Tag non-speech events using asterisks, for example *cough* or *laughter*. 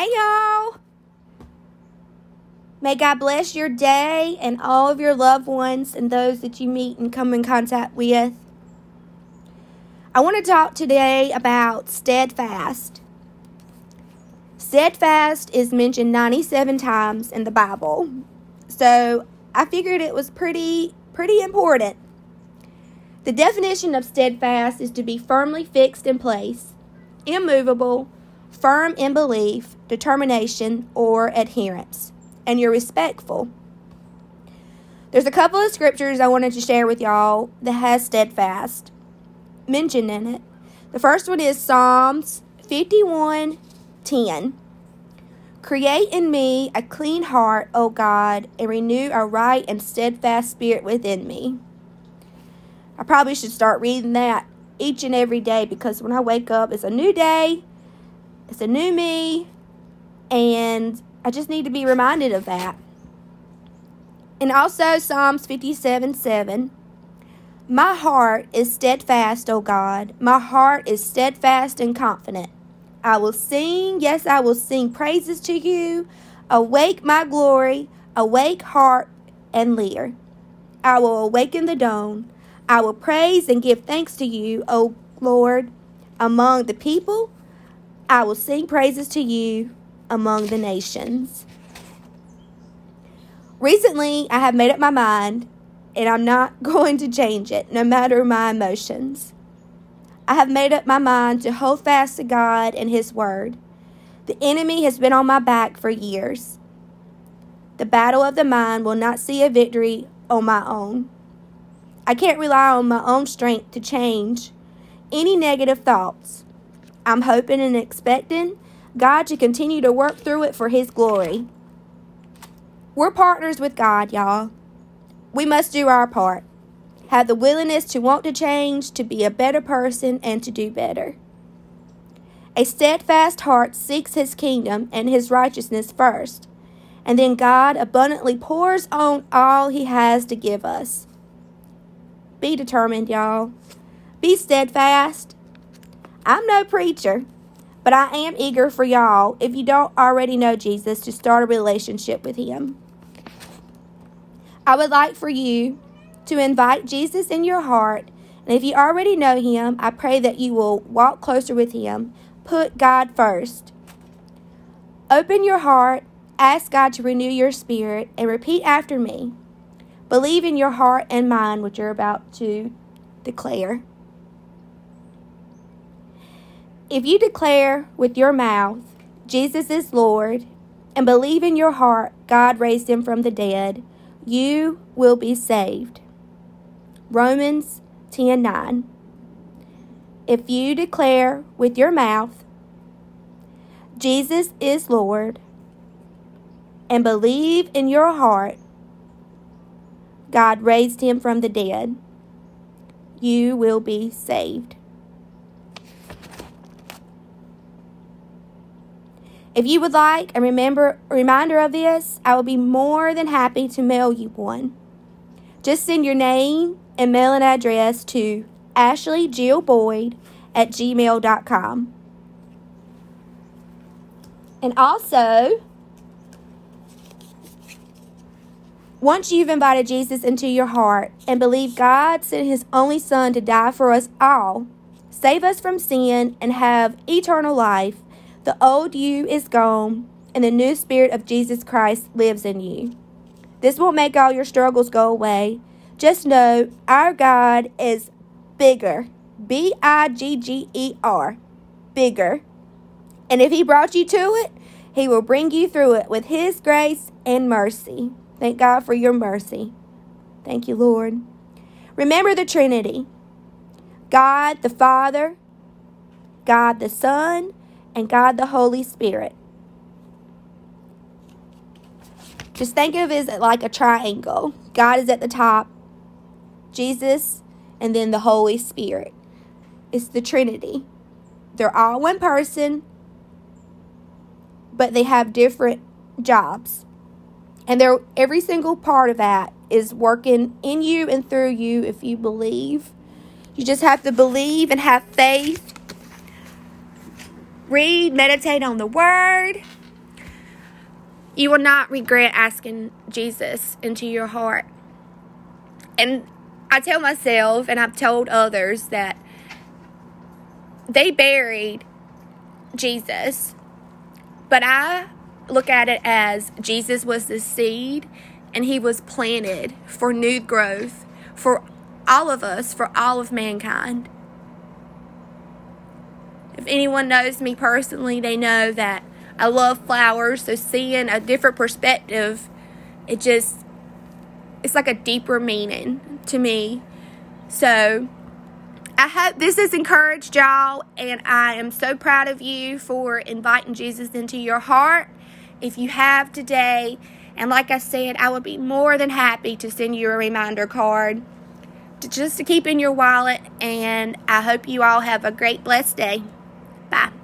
Hey, y'all. May God bless your day and all of your loved ones and those that you meet and come in contact with. I want to talk today about steadfast. Steadfast is mentioned 97 times in the Bible. So I figured it was pretty pretty important. The definition of steadfast is to be firmly fixed in place, immovable, firm in belief, determination, or adherence, and you're respectful. There's a couple of scriptures I wanted to share with y'all that has steadfast mentioned in it. The first one is Psalms 51 10. Create in me a clean heart, O God, and renew a right and steadfast spirit within me. I probably should start reading that each and every day because when I wake up, it's a new day, it's a new me, and I just need to be reminded of that. And also Psalms 57 7. My heart is steadfast, O God. My heart is steadfast and confident. I will sing, yes, I will sing praises to you. Awake my glory, awake heart and lyre. I will awaken the dawn. I will praise and give thanks to you, O Lord, among the people. I will sing praises to you among the nations. Recently, I have made up my mind, and I'm not *laughs* going to change it, no matter my emotions. I have made up my mind to hold fast to God and His Word. The enemy has been on my back for years. The battle of the mind will not see a victory on my own. I can't rely on my own strength to change any negative thoughts. I'm hoping and expecting God to continue to work through it for His glory. We're partners with God, y'all. We must do our part. Have the willingness to want to change, to be a better person, and to do better. A steadfast heart seeks His kingdom and His righteousness first, and then God abundantly pours on all He has to give us. Be determined, y'all. Be steadfast. I'm no preacher, but I am eager for y'all, if you don't already know Jesus, to start a relationship with Him. I would like for you to invite Jesus in your heart, and if you already know Him, I pray that you will walk closer with Him. Put God first. Open your heart, ask God to renew your spirit, and repeat after me. Believe in your heart and mind what you're about to declare. If you declare with your mouth, Jesus is Lord, and believe in your heart God raised him from the dead, you will be saved. Romans 10 9. If you declare with your mouth, Jesus is Lord, and believe in your heart God raised him from the dead, you will be saved. If you would like a remember a reminder of this, I will be more than happy to mail you one. Just send your name and mailing address to Ashley Jill Boyd at gmail.com. And also, once you've invited Jesus into your heart and believe God sent his only Son to die for us all, save us from sin, and have eternal life, the old you is gone, and the new spirit of Jesus Christ lives in you. This won't make all your struggles go away. Just know our God is bigger. B I G G E R. Bigger. And if He brought you to it, He will bring you through it with His grace and mercy. Thank God for your mercy. Thank you, Lord. Remember the Trinity God the Father, God the Son, and God the Holy Spirit. Just think of it as like a triangle. God is at the top, Jesus, and then the Holy Spirit. It's the Trinity. They're all one person, but they have different jobs. And they're every single part of that is working in you and through you if you believe. You just have to believe and have faith read, meditate on the word, you will not regret asking Jesus into your heart. And I tell myself, and I've told others, that they buried Jesus, but I look at it as Jesus was the seed and he was planted for new growth for all of us, for all of mankind. If anyone knows me personally, they know that I love flowers, so seeing a different perspective, it just it's like a deeper meaning to me. So I hope this has encouraged y'all, and I am so proud of you for inviting Jesus into your heart. If you have today, and like I said, I would be more than happy to send you a reminder card to, just to keep in your wallet. And I hope you all have a great, blessed day. Bye.